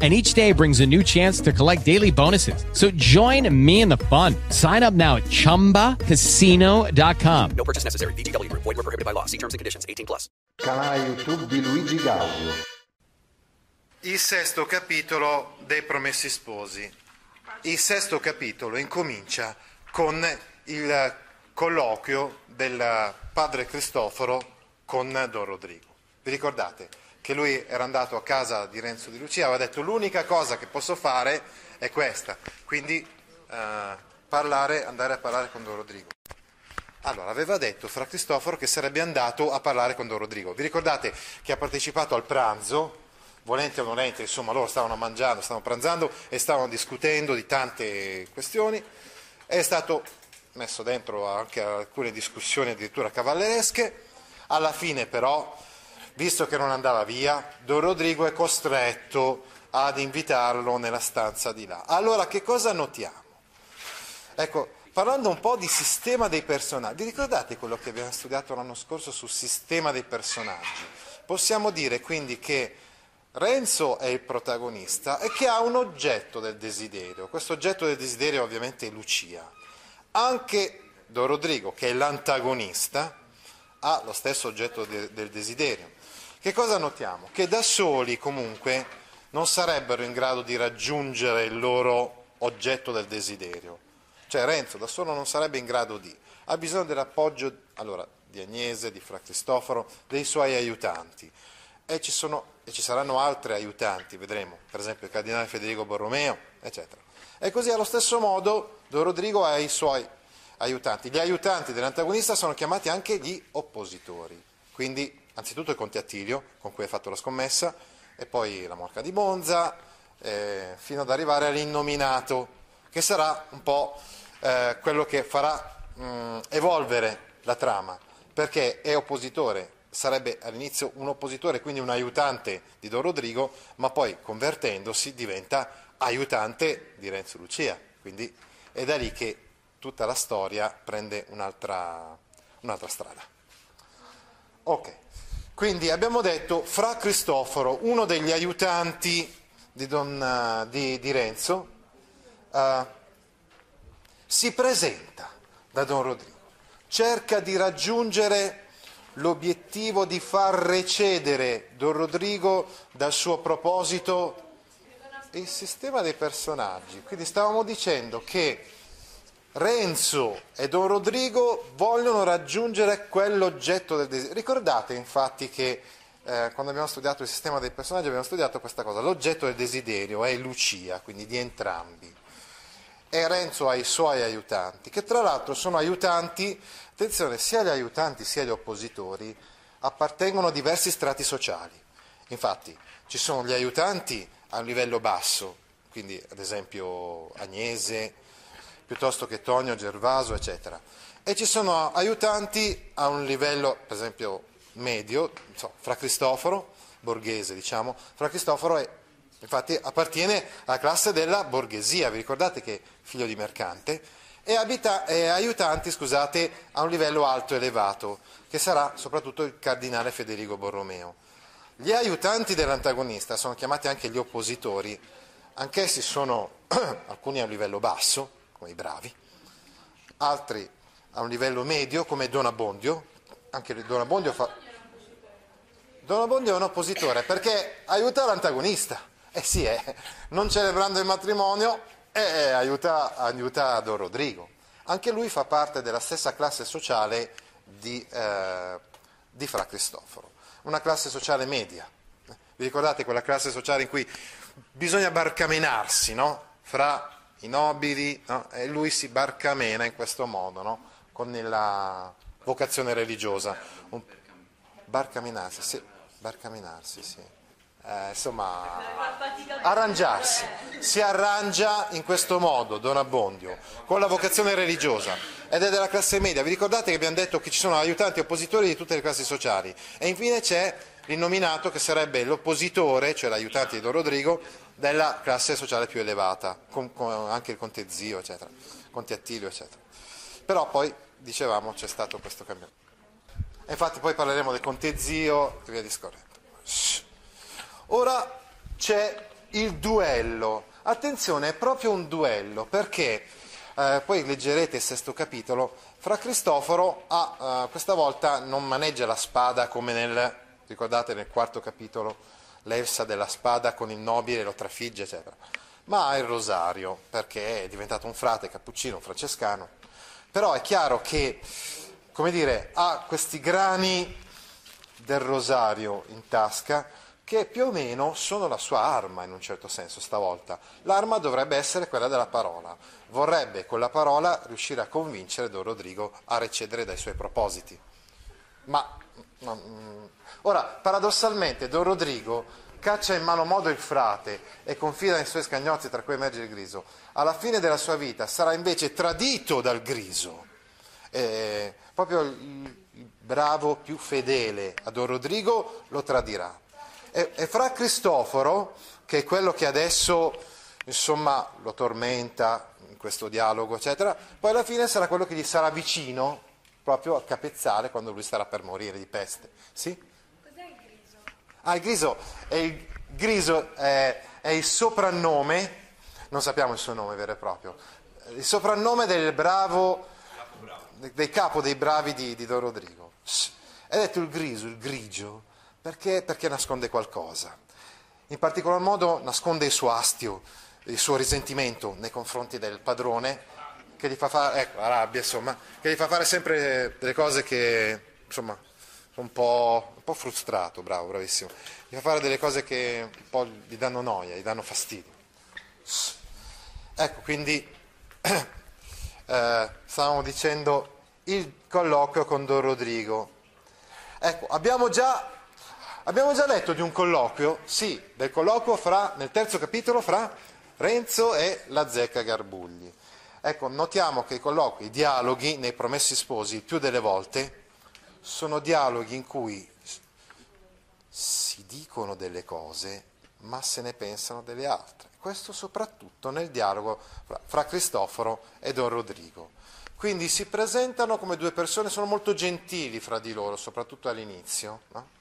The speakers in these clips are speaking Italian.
And each day brings a new chance to collect daily bonuses. So join me in the fun. Sign up now at chumbacasino.com. No purchase necessary. VGW Group. Void were prohibited by law. See terms and conditions. 18 plus. Canale YouTube di Luigi Gaudio. Il sesto capitolo dei Promessi Sposi. Il sesto capitolo incomincia con il colloquio del padre Cristoforo con Don Rodrigo. Vi ricordate che lui era andato a casa di Renzo di Lucia, aveva detto l'unica cosa che posso fare è questa, quindi eh, parlare, andare a parlare con Don Rodrigo. Allora, aveva detto fra Cristoforo che sarebbe andato a parlare con Don Rodrigo. Vi ricordate che ha partecipato al pranzo, volente o nolente, insomma, loro stavano mangiando, stavano pranzando e stavano discutendo di tante questioni. È stato messo dentro anche alcune discussioni addirittura cavalleresche. Alla fine, però, visto che non andava via, Don Rodrigo è costretto ad invitarlo nella stanza di là. Allora, che cosa notiamo? Ecco, parlando un po' di sistema dei personaggi, vi ricordate quello che abbiamo studiato l'anno scorso sul sistema dei personaggi? Possiamo dire quindi che Renzo è il protagonista e che ha un oggetto del desiderio. Questo oggetto del desiderio ovviamente è Lucia. Anche Don Rodrigo, che è l'antagonista, ha lo stesso oggetto de- del desiderio. Che cosa notiamo? Che da soli comunque non sarebbero in grado di raggiungere il loro oggetto del desiderio. Cioè Renzo da solo non sarebbe in grado di, ha bisogno dell'appoggio allora, di Agnese, di Fra Cristoforo, dei suoi aiutanti. E ci, sono, e ci saranno altri aiutanti, vedremo, per esempio il cardinale Federico Borromeo, eccetera. E così allo stesso modo Don Rodrigo ha i suoi aiutanti. Gli aiutanti dell'antagonista sono chiamati anche gli oppositori. Quindi anzitutto il Conte Attilio, con cui hai fatto la scommessa, e poi la Morca di Monza, eh, fino ad arrivare all'innominato, che sarà un po' eh, quello che farà mh, evolvere la trama, perché è oppositore, sarebbe all'inizio un oppositore, quindi un aiutante di Don Rodrigo, ma poi convertendosi diventa aiutante di Renzo Lucia. Quindi è da lì che tutta la storia prende un'altra, un'altra strada. Ok, quindi abbiamo detto fra Cristoforo, uno degli aiutanti di, Don, di, di Renzo, uh, si presenta da Don Rodrigo, cerca di raggiungere l'obiettivo di far recedere Don Rodrigo dal suo proposito il sistema dei personaggi. Quindi stavamo dicendo che Renzo e Don Rodrigo vogliono raggiungere quell'oggetto del desiderio. Ricordate infatti che eh, quando abbiamo studiato il sistema dei personaggi abbiamo studiato questa cosa. L'oggetto del desiderio è Lucia, quindi di entrambi. E Renzo ha i suoi aiutanti, che tra l'altro sono aiutanti, attenzione, sia gli aiutanti sia gli oppositori appartengono a diversi strati sociali. Infatti ci sono gli aiutanti a un livello basso, quindi ad esempio Agnese, piuttosto che Tonio, Gervaso, eccetera. E ci sono aiutanti a un livello, per esempio, medio, so, fra Cristoforo, borghese diciamo, fra Cristoforo è, infatti appartiene alla classe della borghesia, vi ricordate che è figlio di mercante, e, abita, e aiutanti, scusate, a un livello alto elevato, che sarà soprattutto il cardinale Federico Borromeo. Gli aiutanti dell'antagonista sono chiamati anche gli oppositori, anch'essi sono alcuni a un livello basso, come i bravi, altri a un livello medio, come Don Abbondio, anche Don Abbondio fa... Don Abbondio è un oppositore perché aiuta l'antagonista, eh sì, eh, non celebrando il matrimonio, eh, aiuta, aiuta Don Rodrigo. Anche lui fa parte della stessa classe sociale di, eh, di Fra Cristoforo, una classe sociale media. Vi ricordate quella classe sociale in cui bisogna barcamenarsi, no? Fra i nobili, no? e lui si barcamena in questo modo, no? con la vocazione religiosa. Un... Barcamenarsi, sì, barcamenarsi, sì. eh, insomma, arrangiarsi. Si arrangia in questo modo Don Abbondio, con la vocazione religiosa ed è della classe media. Vi ricordate che abbiamo detto che ci sono aiutanti e oppositori di tutte le classi sociali e infine c'è l'innominato che sarebbe l'oppositore, cioè l'aiutante di Don Rodrigo, della classe sociale più elevata, con, con anche il conte zio, eccetera, conte Attilio, eccetera. Però poi, dicevamo, c'è stato questo cambiamento. E infatti poi parleremo del conte zio e via discorrendo. Ora c'è il duello. Attenzione, è proprio un duello, perché eh, poi leggerete il sesto capitolo, fra Cristoforo ha, eh, questa volta non maneggia la spada come nel, ricordate nel quarto capitolo, l'elsa della spada con il nobile lo trafigge, eccetera, ma ha il rosario, perché è diventato un frate cappuccino, un francescano. Però è chiaro che, come dire, ha questi grani del rosario in tasca, che più o meno sono la sua arma in un certo senso stavolta. L'arma dovrebbe essere quella della parola. Vorrebbe con la parola riuscire a convincere Don Rodrigo a recedere dai suoi propositi. Ma, ma mm, ora, paradossalmente, Don Rodrigo caccia in malo modo il frate e confida nei suoi scagnozzi tra cui emerge il griso. Alla fine della sua vita sarà invece tradito dal griso. Eh, proprio il, il bravo più fedele a Don Rodrigo lo tradirà. E, e fra Cristoforo, che è quello che adesso insomma, lo tormenta in questo dialogo, eccetera, poi alla fine sarà quello che gli sarà vicino proprio al capezzale quando lui starà per morire di peste. Sì? Cos'è il griso? Ah, il griso è il, griso è, è il soprannome, non sappiamo il suo nome vero e proprio, il soprannome del bravo, del capo dei bravi di, di Don Rodrigo. È detto il griso, il grigio, perché? Perché nasconde qualcosa. In particolar modo nasconde il suo astio, il suo risentimento nei confronti del padrone, che gli fa fare, ecco, la rabbia, insomma, che gli fa fare sempre delle cose che, insomma, sono un po', un po' frustrato, bravo, bravissimo. Gli fa fare delle cose che un po' gli danno noia, gli danno fastidio. Ecco, quindi eh, stavamo dicendo il colloquio con Don Rodrigo. Ecco, abbiamo già Abbiamo già letto di un colloquio, sì, del colloquio fra, nel terzo capitolo fra Renzo e la zecca Garbugli. Ecco, notiamo che i colloqui, i dialoghi nei promessi sposi, più delle volte, sono dialoghi in cui si dicono delle cose, ma se ne pensano delle altre. Questo soprattutto nel dialogo fra Cristoforo e Don Rodrigo. Quindi si presentano come due persone, sono molto gentili fra di loro, soprattutto all'inizio. No?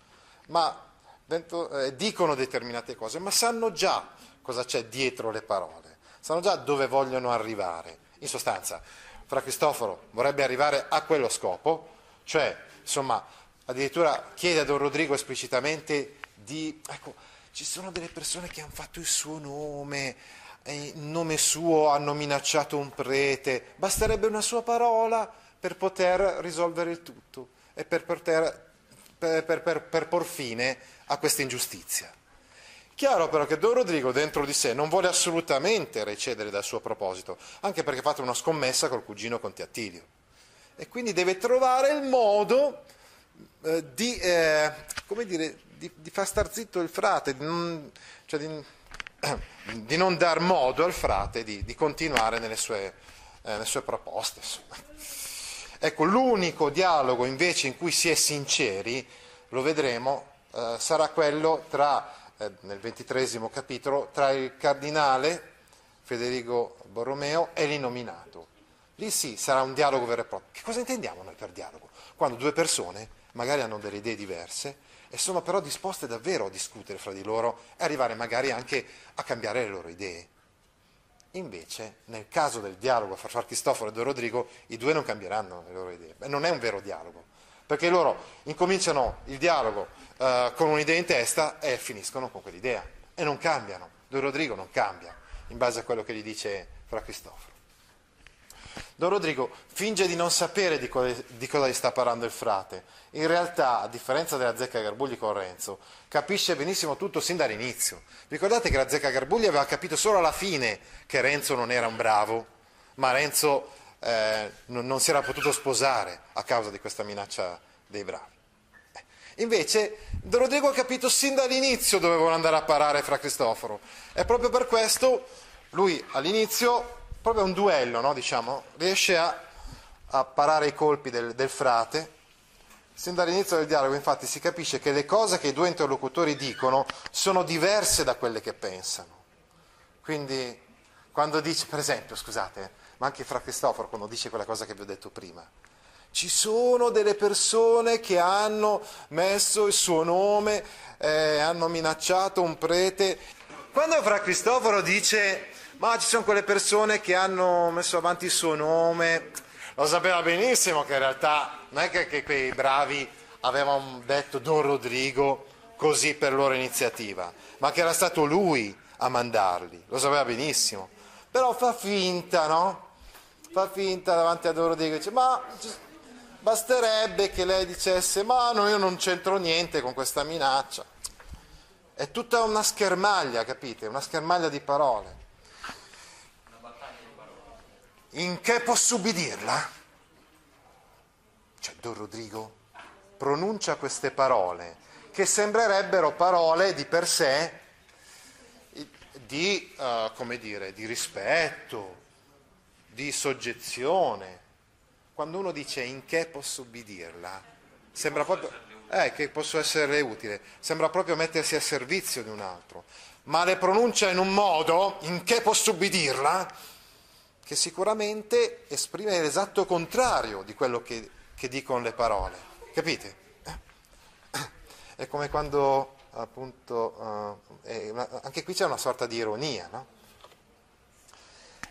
ma eh, dicono determinate cose, ma sanno già cosa c'è dietro le parole, sanno già dove vogliono arrivare. In sostanza, Fra Cristoforo vorrebbe arrivare a quello scopo, cioè, insomma, addirittura chiede a Don Rodrigo esplicitamente di... Ecco, ci sono delle persone che hanno fatto il suo nome, in nome suo hanno minacciato un prete, basterebbe una sua parola per poter risolvere il tutto e per poter per, per, per por fine a questa ingiustizia. Chiaro però che Don Rodrigo dentro di sé non vuole assolutamente recedere dal suo proposito, anche perché ha fatto una scommessa col cugino Conte Attilio. E quindi deve trovare il modo eh, di, eh, dire, di, di, far star zitto il frate, di non, cioè di, di non dar modo al frate di, continuare nelle sue, eh, nelle sue proposte. Insomma. Ecco, l'unico dialogo invece in cui si è sinceri, lo vedremo, eh, sarà quello tra, eh, nel ventitresimo capitolo, tra il cardinale Federico Borromeo e l'inominato. Lì sì, sarà un dialogo vero e proprio. Che cosa intendiamo noi per dialogo? Quando due persone magari hanno delle idee diverse e sono però disposte davvero a discutere fra di loro e arrivare magari anche a cambiare le loro idee. Invece, nel caso del dialogo fra Cristoforo e Don Rodrigo, i due non cambieranno le loro idee. Non è un vero dialogo, perché loro incominciano il dialogo eh, con un'idea in testa e finiscono con quell'idea e non cambiano. Don Rodrigo non cambia in base a quello che gli dice Fra Cristoforo. Don Rodrigo finge di non sapere di, co- di, cosa gli sta parlando il frate. In realtà, a differenza della zecca Garbugli con Renzo, capisce benissimo tutto sin dall'inizio. Ricordate che la zecca Garbugli aveva capito solo alla fine che Renzo non era un bravo, ma Renzo eh, non, non, si era potuto sposare a causa di questa minaccia dei bravi. Eh, invece Don Rodrigo ha capito sin dall'inizio dove vuole andare a parare fra Cristoforo. E proprio per questo lui all'inizio, proprio un duello, no, diciamo, riesce a, a parare i colpi del, del frate. Sin dall'inizio del dialogo infatti si capisce che le cose che i due interlocutori dicono sono diverse da quelle che pensano. Quindi quando dice, per esempio, scusate, ma anche fra Cristoforo quando dice quella cosa che vi ho detto prima, ci sono delle persone che hanno messo il suo nome, eh, hanno minacciato un prete. Quando fra Cristoforo dice, ma ci sono quelle persone che hanno messo avanti il suo nome, lo sapeva benissimo che in realtà non è che, che quei bravi avevano detto Don Rodrigo così per loro iniziativa, ma che era stato lui a mandarli, lo sapeva benissimo. Però fa finta, no? Fa finta davanti a Rodrigo e dice, ma basterebbe che lei dicesse, ma no, io non c'entro niente con questa minaccia. È tutta una schermaglia, capite? Una schermaglia di parole. In che posso ubbidirla? Cioè, Don Rodrigo pronuncia queste parole che sembrerebbero parole di per sé di, uh, come dire, di rispetto, di soggezione. Quando uno dice in che posso ubbidirla, sembra proprio eh, che posso essere utile, sembra proprio mettersi a servizio di un altro, ma le pronuncia in un modo in che posso ubbidirla che sicuramente esprime l'esatto contrario di quello che, che dicono le parole. Capite? È come quando appunto, eh, anche qui c'è una sorta di ironia, no?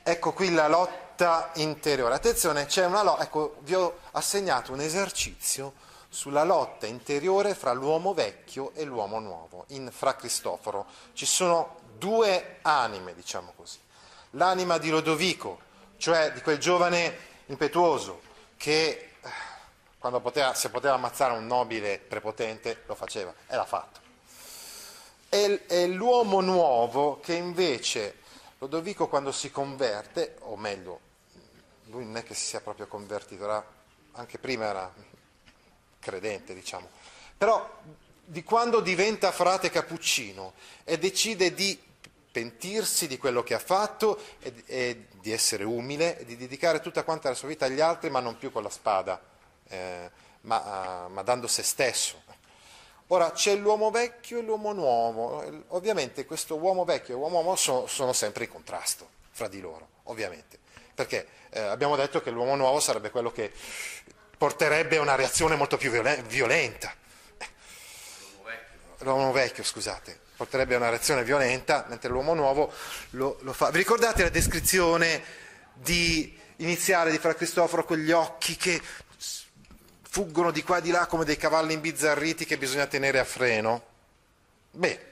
Ecco qui la lotta interiore. Attenzione, c'è una lotta, ecco, vi ho assegnato un esercizio sulla lotta interiore fra l'uomo vecchio e l'uomo nuovo, in Fra Cristoforo. Ci sono due anime, diciamo così. L'anima di Lodovico, cioè di quel giovane impetuoso che eh, quando poteva, se poteva ammazzare un nobile prepotente lo faceva e l'ha fatto. E, e l'uomo nuovo che invece Lodovico quando si converte, o meglio, lui non è che si sia proprio convertito, era, anche prima era credente, diciamo, però di quando diventa frate cappuccino e decide di pentirsi di quello che ha fatto e, e di essere umile e di dedicare tutta quanta la sua vita agli altri, ma non più con la spada, eh, ma, ma dando se stesso. Ora c'è l'uomo vecchio e l'uomo nuovo, ovviamente questo uomo vecchio e l'uomo nuovo sono, sono, sempre in contrasto fra di loro, ovviamente, perché eh, abbiamo detto che l'uomo nuovo sarebbe quello che porterebbe a una reazione molto più violenta. L'uomo vecchio, scusate, porterebbe a una reazione violenta, mentre l'uomo nuovo lo, lo fa. Vi ricordate la descrizione di, iniziale di Fra Cristoforo con gli occhi che fuggono di qua e di là come dei cavalli imbizzarriti che bisogna tenere a freno? Beh,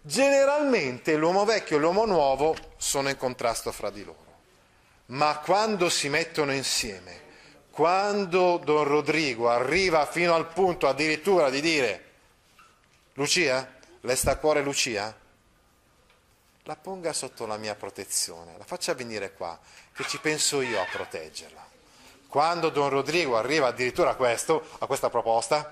generalmente l'uomo vecchio e l'uomo nuovo sono in contrasto fra di loro, ma quando si mettono insieme, quando Don Rodrigo arriva fino al punto addirittura di dire Lucia, le sta a cuore Lucia? La ponga sotto la mia protezione, la faccia venire qua, che ci penso io a proteggerla. Quando Don Rodrigo arriva addirittura a, questo, a questa proposta,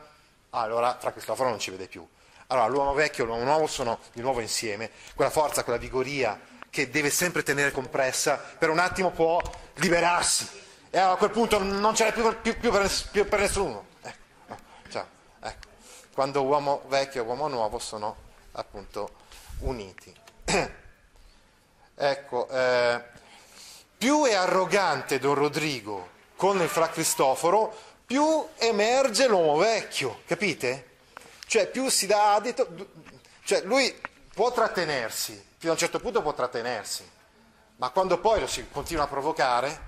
allora Fra Cristoforo non ci vede più. Allora l'uomo vecchio e l'uomo nuovo sono di nuovo insieme, quella forza, quella vigoria che deve sempre tenere compressa, per un attimo può liberarsi e a quel punto non ce n'è più, più, più, per, più per, nessuno. Ecco, cioè, ecco quando uomo vecchio e uomo nuovo sono appunto uniti. ecco, eh, più è arrogante Don Rodrigo con il Fra Cristoforo, più emerge l'uomo vecchio, capite? Cioè più si dà adito, cioè lui può trattenersi, fino a un certo punto può trattenersi, ma quando poi lo si continua a provocare,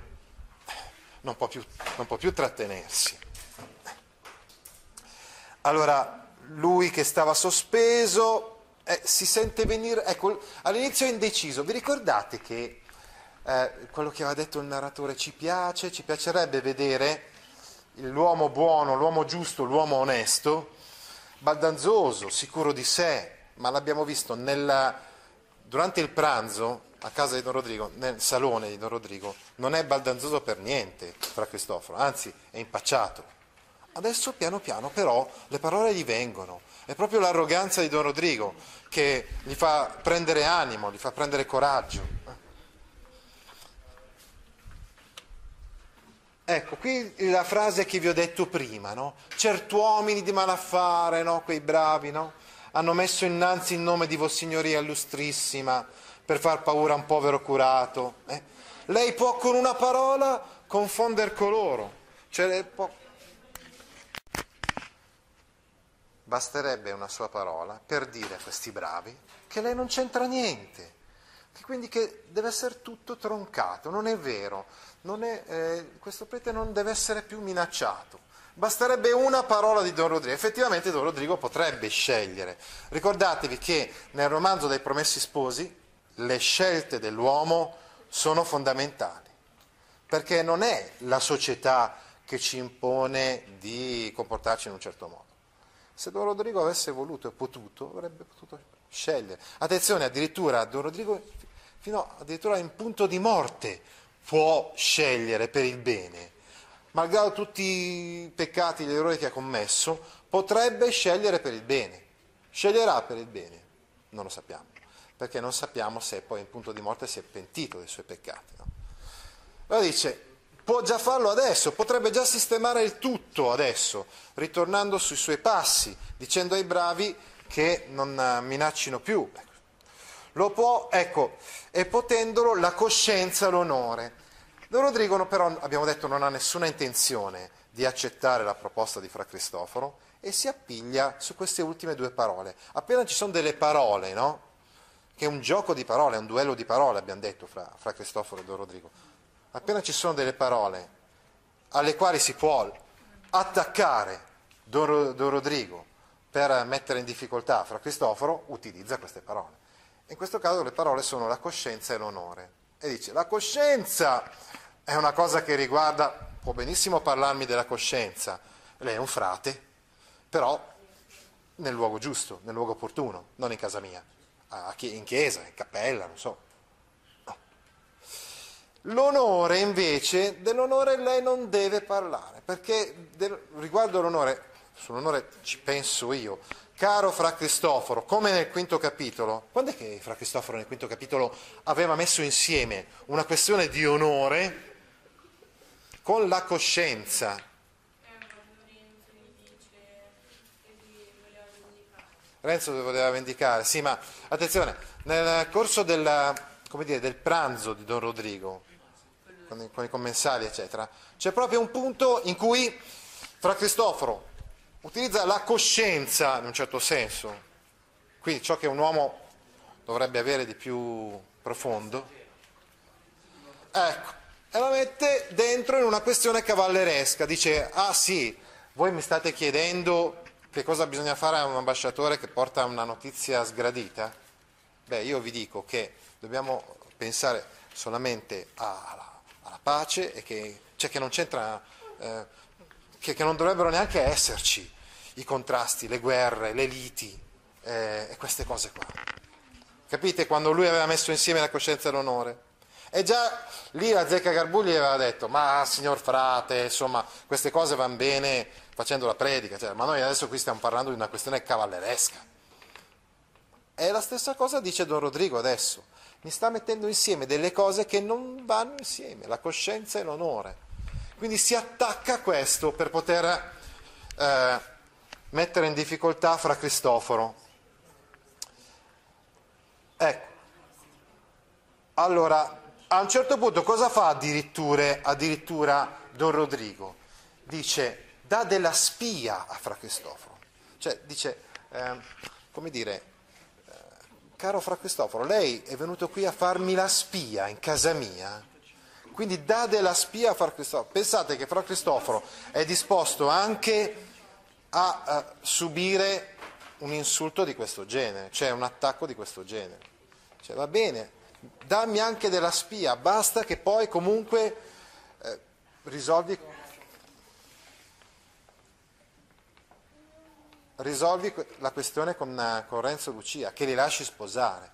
non può più, non può più trattenersi. Allora, lui che stava sospeso eh, si sente venire, ecco, all'inizio è indeciso, vi ricordate che eh, quello che aveva detto il narratore ci piace, ci piacerebbe vedere l'uomo buono, l'uomo giusto, l'uomo onesto, baldanzoso, sicuro di sé, ma l'abbiamo visto nella, durante il pranzo a casa di Don Rodrigo, nel salone di Don Rodrigo, non è baldanzoso per niente fra Cristoforo, anzi è impacciato Adesso piano piano però le parole gli vengono. È proprio l'arroganza di Don Rodrigo che gli fa prendere animo, gli fa prendere coraggio. Ecco, qui la frase che vi ho detto prima, no? Cert'uomini di malaffare, no? Quei bravi, no? Hanno messo innanzi il nome di Vossignoria illustrissima per far paura a un povero curato. eh? Lei può con una parola confondere coloro. Cioè, può... Basterebbe una sua parola per dire a questi bravi che lei non c'entra niente, che quindi che deve essere tutto troncato, non è vero, è, eh, questo prete non deve essere più minacciato. Basterebbe una parola di Don Rodrigo. Effettivamente Don Rodrigo potrebbe scegliere. Ricordatevi che nel romanzo dei Promessi Sposi le scelte dell'uomo sono fondamentali, perché non è la società che ci impone di comportarci in un certo modo. Se Don Rodrigo avesse voluto e potuto, avrebbe potuto scegliere. Attenzione, addirittura Don Rodrigo, fino addirittura in punto di morte, può scegliere per il bene. Malgrado tutti i peccati e gli errori che ha commesso, potrebbe scegliere per il bene. Sceglierà per il bene? Non lo sappiamo, perché non sappiamo se poi in punto di morte si è pentito dei suoi peccati. No? Allora dice, può già farlo adesso, potrebbe già sistemare il tutto adesso, ritornando sui suoi passi, dicendo ai bravi che non eh, minaccino più. Lo può, ecco, e potendolo la coscienza l'onore. Don Rodrigo però, abbiamo detto, non ha nessuna intenzione di accettare la proposta di Fra Cristoforo e si appiglia su queste ultime due parole. Appena ci sono delle parole, no? Che è un gioco di parole, è un duello di parole, abbiamo detto, fra, fra Cristoforo e Don Rodrigo appena ci sono delle parole alle quali si può attaccare Don, Don Rodrigo per mettere in difficoltà Fra Cristoforo, utilizza queste parole. In questo caso le parole sono la coscienza e l'onore. E dice, la coscienza è una cosa che riguarda, può benissimo parlarmi della coscienza, lei è un frate, però nel luogo giusto, nel luogo opportuno, non in casa mia, in chiesa, in cappella, non so. L'onore invece, dell'onore lei non deve parlare, perché riguardo l'onore, sull'onore ci penso io, caro Fra Cristoforo, come nel quinto capitolo, quando è che Fra Cristoforo nel quinto capitolo aveva messo insieme una questione di onore con la coscienza? Renzo voleva vendicare, sì, ma attenzione, nel corso del, dire, del pranzo di Don Rodrigo, con i, con i commensali, eccetera, c'è proprio un punto in cui Fra Cristoforo utilizza la coscienza in un certo senso, quindi ciò che un uomo dovrebbe avere di più profondo, ecco, e la mette dentro in una questione cavalleresca, dice, ah sì, voi mi state chiedendo che cosa bisogna fare a un ambasciatore che porta una notizia sgradita? Beh, io vi dico che dobbiamo pensare solamente alla alla pace e che, cioè che non c'entra, eh, che, che, non dovrebbero neanche esserci i contrasti, le guerre, le liti eh, e queste cose qua. Capite? Quando lui aveva messo insieme la coscienza e l'onore. E già lì la zecca Garbugli aveva detto, ma signor frate, insomma, queste cose vanno bene facendo la predica, cioè, ma noi adesso qui stiamo parlando di una questione cavalleresca. E la stessa cosa dice Don Rodrigo adesso mi sta mettendo insieme delle cose che non vanno insieme, la coscienza e l'onore. Quindi si attacca a questo per poter eh, mettere in difficoltà fra Cristoforo. Ecco, allora, a un certo punto cosa fa addirittura, addirittura Don Rodrigo? Dice, dà della spia a Fra Cristoforo. Cioè, dice, eh, come dire, caro Fra Cristoforo, lei è venuto qui a farmi la spia in casa mia, quindi dà della spia a Fra Cristoforo. Pensate che Fra Cristoforo è disposto anche a, a subire un insulto di questo genere, cioè un attacco di questo genere. Cioè, va bene, dammi anche della spia, basta che poi comunque eh, risolvi risolvi la questione con, con, Renzo Lucia, che li lasci sposare.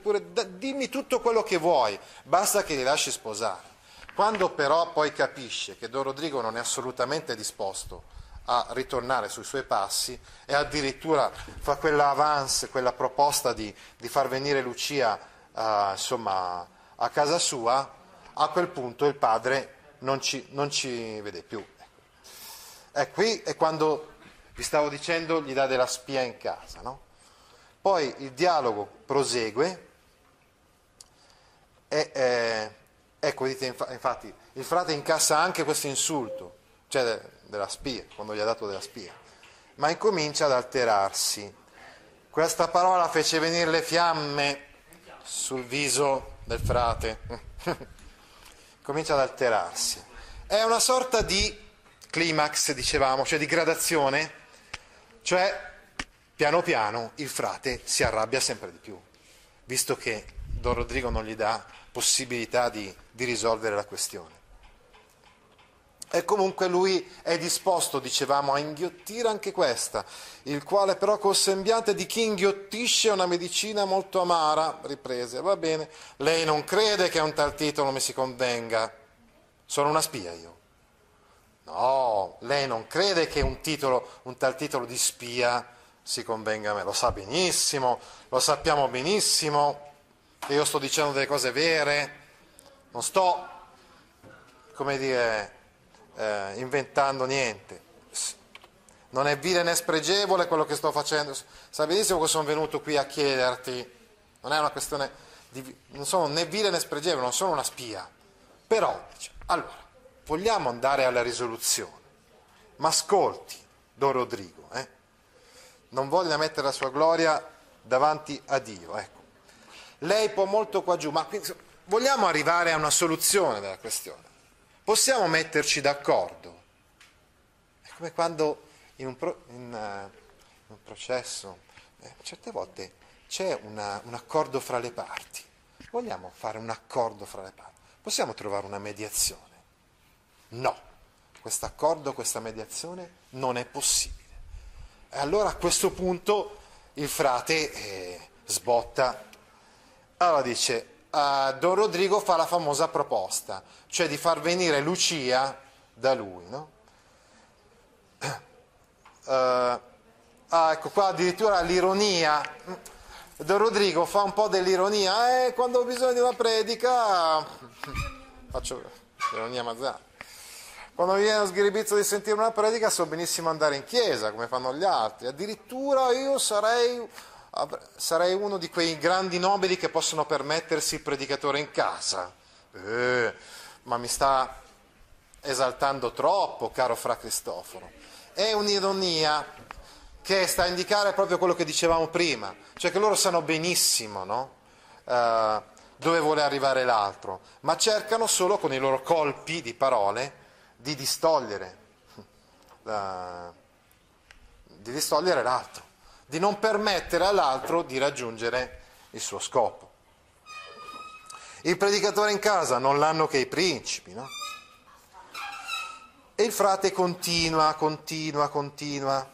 Pure, da, dimmi tutto quello che vuoi, basta che li lasci sposare. Quando però poi capisce che Don Rodrigo non è assolutamente disposto a ritornare sui suoi passi e addirittura fa quella avance, quella proposta di, di far venire Lucia eh, insomma, a casa sua, a quel punto il padre non ci, non ci vede più. E qui è quando, vi stavo dicendo, gli dà della spia in casa. No? Poi il dialogo prosegue e, eh, ecco, dite, infatti, il frate incassa anche questo insulto, cioè de, della spia, quando gli ha dato della spia, ma incomincia ad alterarsi. Questa parola fece venire le fiamme sul viso del frate, comincia ad alterarsi. È una sorta di climax, dicevamo, cioè di gradazione, cioè piano piano il frate si arrabbia sempre di più, visto che Don Rodrigo non gli dà possibilità di, di risolvere la questione. E comunque lui è disposto, dicevamo, a inghiottire anche questa, il quale però col sembiante di chi inghiottisce una medicina molto amara, riprese, va bene, lei non crede che un tal titolo mi si convenga, sono una spia io. No, lei non crede che un, titolo, un tal titolo di spia si convenga a me, lo sa benissimo, lo sappiamo benissimo, che io sto dicendo delle cose vere, non sto, come dire, eh, inventando niente. Non è vile né spregevole quello che sto facendo. Sai benissimo che sono venuto qui a chiederti. Non è una questione di. Non sono né vile né spregevole, non sono una spia. Però, allora, vogliamo andare alla risoluzione. Ma ascolti, Don Rodrigo, eh? non voglia mettere la sua gloria davanti a Dio. Ecco. Lei può molto qua giù, ma vogliamo arrivare a una soluzione della questione. Possiamo metterci d'accordo. È come quando in un, pro, in, uh, un processo, eh, certe volte c'è una, un accordo fra le parti. Vogliamo fare un accordo fra le parti. Possiamo trovare una mediazione? No, questo accordo, questa mediazione non è possibile. E allora a questo punto il frate eh, sbotta. Allora dice, uh, Don Rodrigo fa la famosa proposta, cioè di far venire Lucia da lui. No? Uh, ah, ecco qua addirittura l'ironia. Don Rodrigo fa un po' dell'ironia, eh, quando ho bisogno di una predica faccio l'ironia mazzata. Quando mi viene lo sghiribizzo di sentire una predica so benissimo andare in chiesa come fanno gli altri, addirittura io sarei sarei uno di quei grandi nobili che possono permettersi il predicatore in casa. Eh, ma mi sta esaltando troppo, caro fra Cristoforo. È un'ironia che sta a indicare proprio quello che dicevamo prima, cioè che loro sanno benissimo no? uh, dove vuole arrivare l'altro, ma cercano solo con i loro colpi di parole di distogliere, uh, di distogliere l'altro di non permettere all'altro di raggiungere il suo scopo. Il predicatore in casa non l'hanno che i principi, no? E il frate continua, continua, continua,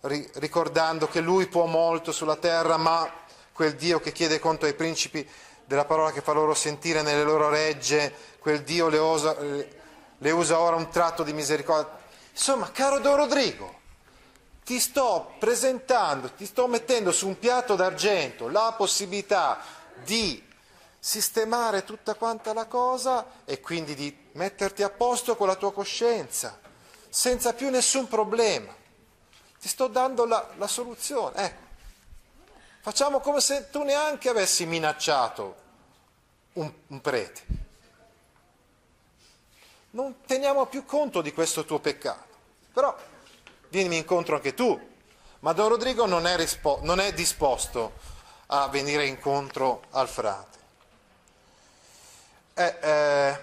ricordando che lui può molto sulla terra, ma quel Dio che chiede conto ai principi della parola che fa loro sentire nelle loro regge, quel Dio le, osa, le usa ora un tratto di misericordia. Insomma, caro Don Rodrigo, ti sto presentando, ti sto mettendo su un piatto d'argento la possibilità di sistemare tutta quanta la cosa e quindi di metterti a posto con la tua coscienza, senza più nessun problema. Ti sto dando la, la soluzione. Ecco. Facciamo come se tu neanche avessi minacciato un, un prete. Non teniamo più conto di questo tuo peccato. Però vienimi incontro anche tu. Ma Don Rodrigo non è, rispo- non è disposto a venire incontro al frate. Eh, eh,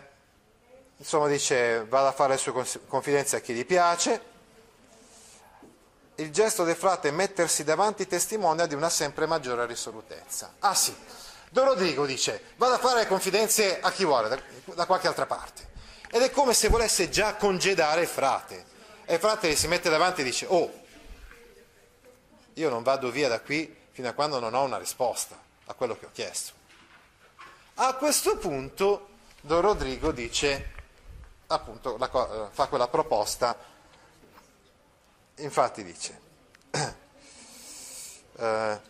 insomma dice, vada a fare le sue confidenze a chi gli piace. Il gesto del frate è mettersi davanti testimonia di una sempre maggiore risolutezza. Ah sì, Don Rodrigo dice, vada a fare le confidenze a chi vuole, da, da qualche altra parte. Ed è come se volesse già congedare frate. E frate si mette davanti e dice, oh, io non vado via da qui fino a quando non ho una risposta a quello che ho chiesto. A questo punto Don Rodrigo dice, appunto, la, fa quella proposta infatti dice, eh,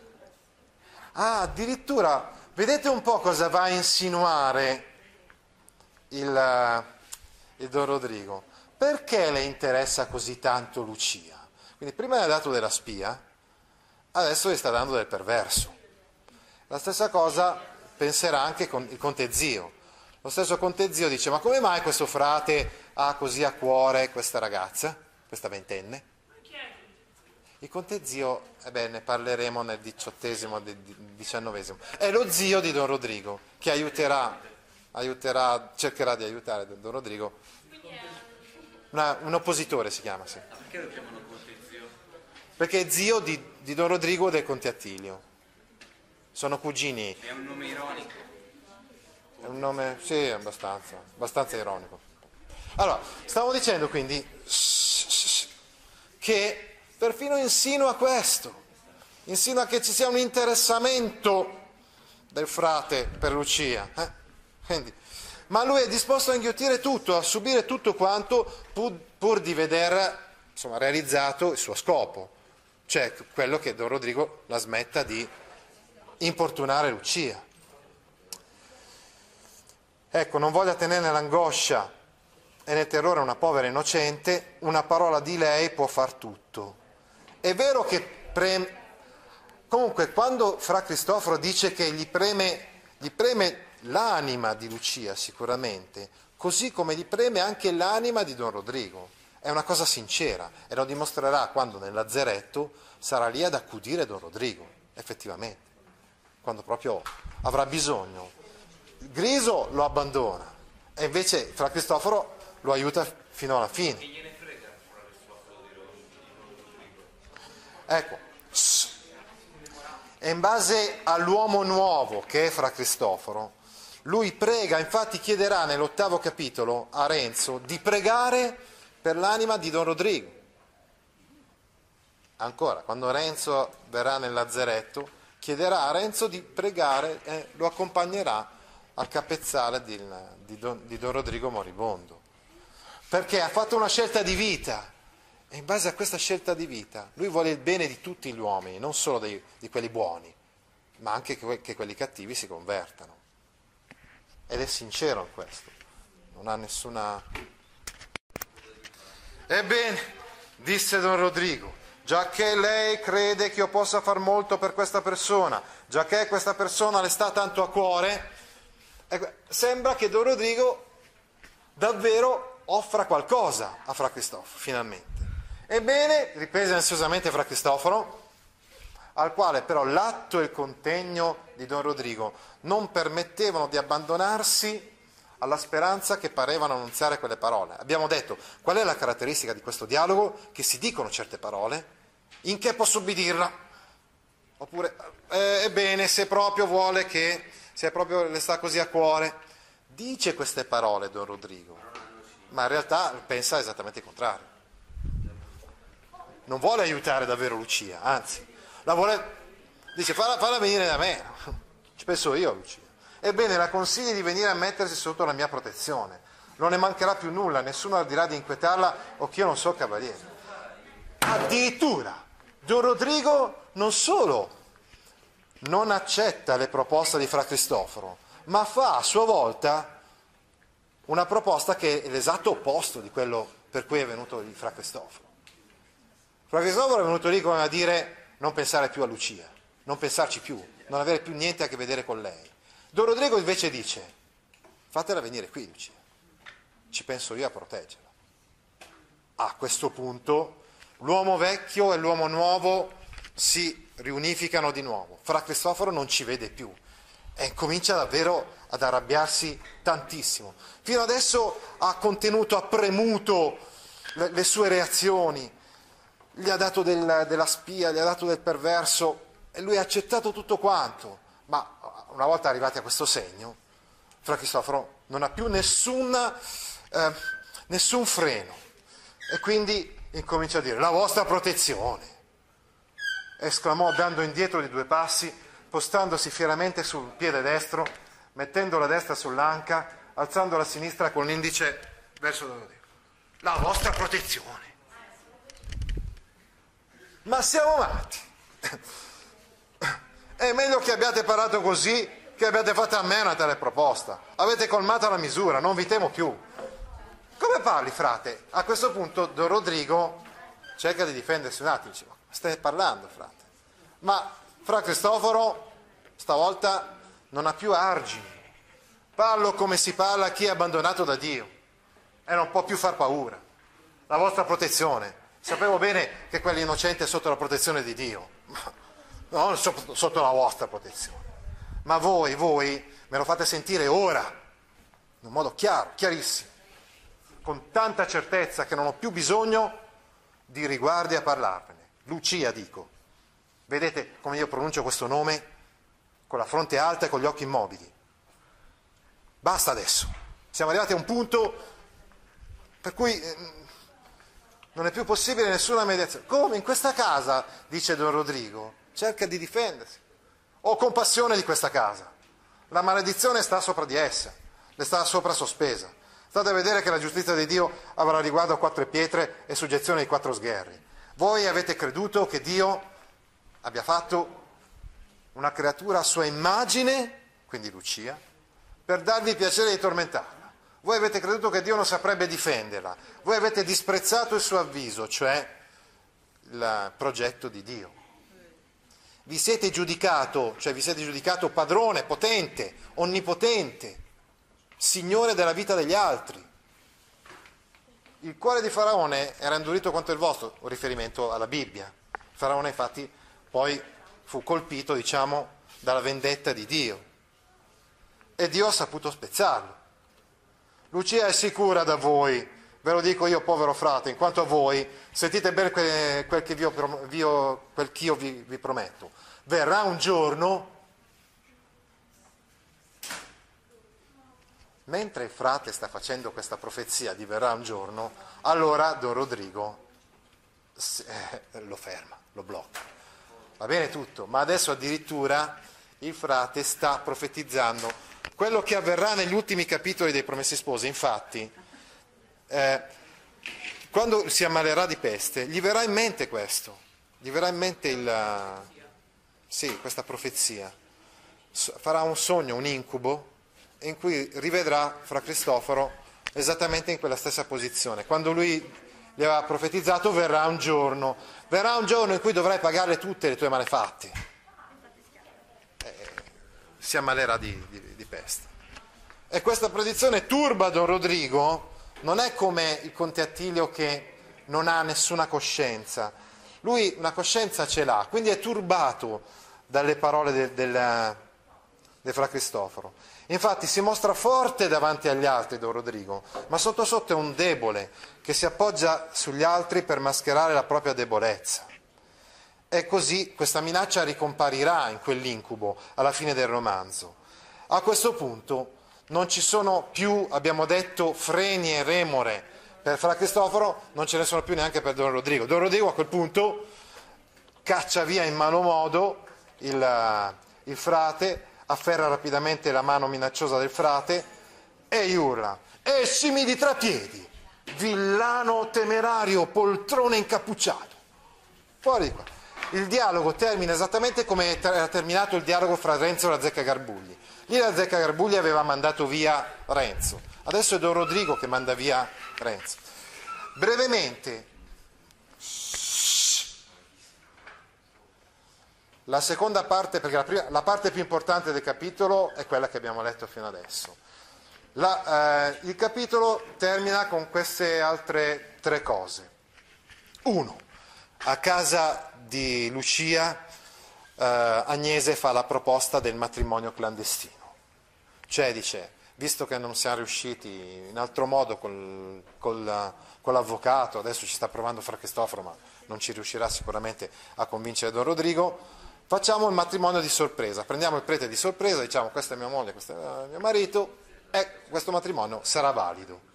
ah, addirittura, vedete un po' cosa va a insinuare il, il Don Rodrigo? Perché le interessa così tanto Lucia? Quindi prima le ha dato della spia, adesso le sta dando del perverso. La stessa cosa penserà anche con il conte zio. Lo stesso conte zio dice, ma come mai questo frate ha così a cuore questa ragazza, questa ventenne? Il conte zio, eh beh, ne parleremo nel diciottesimo e diciannovesimo, è lo zio di Don Rodrigo, che aiuterà, aiuterà cercherà di aiutare Don Rodrigo. Una, un oppositore si chiama, sì. Perché lo chiamano Conte Zio? Perché è zio di, di Don Rodrigo e del conte Attilio. Sono cugini. È un nome ironico. È un nome, sì, abbastanza, abbastanza ironico. Allora, stavo dicendo quindi che perfino insinua questo, insinua che ci sia un interessamento del frate per Lucia. eh? Ma lui è disposto a inghiottire tutto, a subire tutto quanto pur, pur di vedere insomma, realizzato il suo scopo, cioè quello che Don Rodrigo la smetta di importunare Lucia. Ecco, non voglia tenere nell'angoscia e nel terrore una povera innocente, una parola di lei può far tutto. È vero che preme... Comunque, quando Fra Cristoforo dice che gli preme, gli preme l'anima di Lucia sicuramente, così come gli preme anche l'anima di Don Rodrigo. È una cosa sincera e lo dimostrerà quando nel lazzeretto sarà lì ad accudire Don Rodrigo, effettivamente, quando proprio avrà bisogno. Griso lo abbandona e invece Fra Cristoforo lo aiuta fino alla fine. Ecco, e in base all'uomo nuovo che è Fra Cristoforo, lui prega, infatti chiederà nell'ottavo capitolo a Renzo di pregare per l'anima di Don Rodrigo. Ancora, quando Renzo verrà nel lazzeretto, chiederà a Renzo di pregare e lo accompagnerà al capezzale di, di, Don, di Don Rodrigo moribondo. Perché ha fatto una scelta di vita e in base a questa scelta di vita lui vuole il bene di tutti gli uomini, non solo dei, di quelli buoni, ma anche che, che quelli cattivi si convertano. Ed è sincero in questo, non ha nessuna... Ebbene, disse Don Rodrigo, giacché lei crede che io possa far molto per questa persona, giacché questa persona le sta tanto a cuore, ecco, sembra che Don Rodrigo davvero offra qualcosa a Fra Cristoforo, finalmente. Ebbene, riprese ansiosamente Fra Cristoforo, al quale però l'atto e il contegno di Don Rodrigo non permettevano di abbandonarsi alla speranza che parevano annunziare quelle parole. Abbiamo detto qual è la caratteristica di questo dialogo? Che si dicono certe parole, in che posso ubbidirla? Oppure, eh, ebbene, se proprio vuole che, se proprio le sta così a cuore, dice queste parole Don Rodrigo, ma in realtà pensa esattamente il contrario. Non vuole aiutare davvero Lucia, anzi, la vuole, dice falla, falla venire da me, ci penso io Lucia. Ebbene, la consigli di venire a mettersi sotto la mia protezione. Non ne mancherà più nulla, nessuno ardirà di inquietarla o che io non so cavaliere. Addirittura, Don Rodrigo non solo non accetta le proposte di Fra Cristoforo, ma fa a sua volta una proposta che è l'esatto opposto di quello per cui è venuto di Fra Cristoforo. Fra Cristoforo è venuto lì come a dire non pensare più a Lucia, non pensarci più, non avere più niente a che vedere con lei. Don Rodrigo invece dice, fatela venire qui Lucia, ci penso io a proteggerla. A questo punto l'uomo vecchio e l'uomo nuovo si riunificano di nuovo. Fra Cristoforo non ci vede più e comincia davvero ad arrabbiarsi tantissimo. Fino adesso ha contenuto, ha premuto le, le sue reazioni, gli ha dato del, della spia, gli ha dato del perverso e lui ha accettato tutto quanto. Ma una volta arrivati a questo segno, Fra Cristoforo non ha più nessuna, eh, nessun freno e quindi incomincia a dire la vostra protezione. Esclamò dando indietro di due passi, postandosi fieramente sul piede destro, mettendo la destra sull'anca, alzando la sinistra con l'indice verso Don Dio. La vostra protezione. Ma siamo matti. È meglio che abbiate parlato così che abbiate fatto a me una tale proposta. Avete colmato la misura, non vi temo più. Come parli, frate? A questo punto Don Rodrigo cerca di difendersi un attimo. Dice, ma stai parlando, frate? Ma Fra Cristoforo stavolta non ha più argini. Parlo come si parla a chi è abbandonato da Dio e non può più far paura. La vostra protezione. Sapevo bene che quell'innocente è sotto la protezione di Dio, non sotto sotto la vostra protezione. Ma voi, voi me lo fate sentire ora, in un modo chiaro, chiarissimo, con tanta certezza che non ho più bisogno di riguardi a parlarvene. Lucia dico. Vedete come io pronuncio questo nome? Con la fronte alta e con gli occhi immobili. Basta adesso. Siamo arrivati a un punto per cui eh, non è più possibile nessuna mediazione. Come in questa casa, dice Don Rodrigo, cerca di difendersi. Ho compassione di questa casa. La maledizione sta sopra di essa, le sta sopra sospesa. State a vedere che la giustizia di Dio avrà riguardo a quattro pietre e suggezione di quattro sgherri. Voi avete creduto che Dio abbia fatto una creatura a sua immagine, quindi Lucia, per darvi piacere di tormentarla. Voi avete creduto che Dio non saprebbe difenderla. Voi avete disprezzato il suo avviso, cioè il progetto di Dio. Vi siete giudicato, cioè vi siete giudicato padrone, potente, onnipotente, signore della vita degli altri. Il cuore di Faraone era indurito quanto il vostro, un riferimento alla Bibbia. Faraone infatti poi fu colpito, diciamo, dalla vendetta di Dio e Dio ha saputo spezzarlo. Lucia è sicura da voi, ve lo dico io povero frate, in quanto a voi, sentite bene quel, quel che, ho- quel che io vi, vi prometto. Verrà un giorno, mentre il frate sta facendo questa profezia di verrà un giorno, allora Don Rodrigo eh, lo ferma, lo blocca. Va bene tutto, ma adesso addirittura il frate sta profetizzando quello che avverrà negli ultimi capitoli dei Promessi Sposi. Infatti, eh, quando si ammalerà di peste, gli verrà in mente questo, gli verrà in mente il, sì, questa profezia. Farà un sogno, un incubo, in cui rivedrà fra Cristoforo esattamente in quella stessa posizione. Quando lui gli aveva profetizzato verrà un giorno, verrà un giorno in cui dovrai pagare tutte le tue malefatte. Si ammalerà di, di- di peste. E questa predizione turba Don Rodrigo, non è come il conte Attilio che non ha nessuna coscienza. Lui una coscienza ce l'ha, quindi è turbato dalle parole del, del, del fra Cristoforo. Infatti si mostra forte davanti agli altri Don Rodrigo, ma sotto sotto è un debole che si appoggia sugli altri per mascherare la propria debolezza. E così questa minaccia ricomparirà in quell'incubo alla fine del romanzo. A questo punto non ci sono più, abbiamo detto, freni e remore per Fra Cristoforo, non ce ne sono più neanche per Don Rodrigo. Don Rodrigo a quel punto caccia via in malo modo il, il frate, afferra rapidamente la mano minacciosa del frate e urla, escimi di trapiedi, villano temerario, poltrone incappucciato. Fuori di qua. Il dialogo termina esattamente come era terminato il dialogo fra Renzo e la Zecca Garbugli. Lì la Zecca Garbugli aveva mandato via Renzo, adesso è Don Rodrigo che manda via Renzo. Brevemente, la seconda parte, perché la, prima- la parte più importante del capitolo è quella che abbiamo letto fino adesso. La- eh, il capitolo termina con queste altre tre cose. Uno, a casa di Lucia eh, Agnese fa la proposta del matrimonio clandestino. Cioè dice, visto che non siamo riusciti in altro modo col, col- con l'avvocato, adesso ci sta provando Fra Cristoforo, ma non ci riuscirà sicuramente a convincere Don Rodrigo, facciamo il matrimonio di sorpresa, prendiamo il prete di sorpresa, diciamo questa è mia moglie, questo è mio marito, e questo matrimonio sarà valido.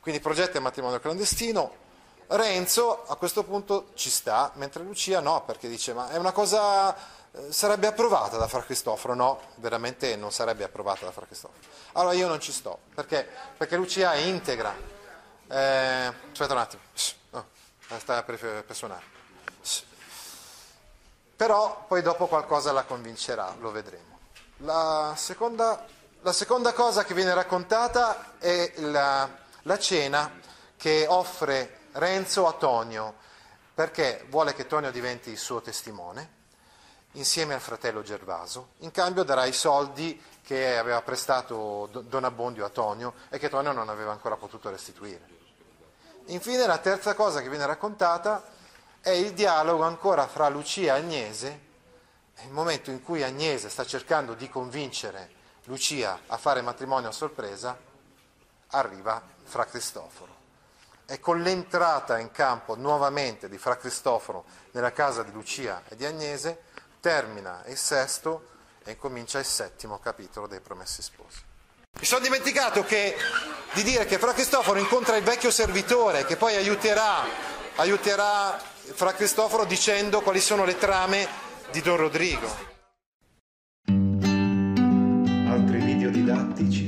Quindi progetta il matrimonio clandestino. Renzo a questo punto ci sta, mentre Lucia no, perché dice ma è una cosa, eh, sarebbe approvata da Fra Cristoforo? No, veramente non sarebbe approvata da Fra Cristoforo. Allora io non ci sto, perché? Perché Lucia è integra. Eh, aspetta un attimo, no, sta per, per suonare. Però poi dopo qualcosa la convincerà, lo vedremo. La seconda, la seconda cosa che viene raccontata è la, la cena che offre Renzo a Tonio, perché vuole che Tonio diventi il suo testimone, insieme al fratello Gervaso, in cambio darà i soldi che aveva prestato Don Abbondio a Tonio e che Tonio non aveva ancora potuto restituire. Infine la terza cosa che viene raccontata è il dialogo ancora fra Lucia e Agnese, il momento in cui Agnese sta cercando di convincere Lucia a fare matrimonio a sorpresa, arriva Fra Cristoforo. E con l'entrata in campo nuovamente di Fra Cristoforo nella casa di Lucia e di Agnese, termina il sesto e comincia il settimo capitolo dei Promessi Sposi. Mi sono dimenticato che, di dire che Fra Cristoforo incontra il vecchio servitore che poi aiuterà, aiuterà Fra Cristoforo dicendo quali sono le trame di Don Rodrigo. Altri video didattici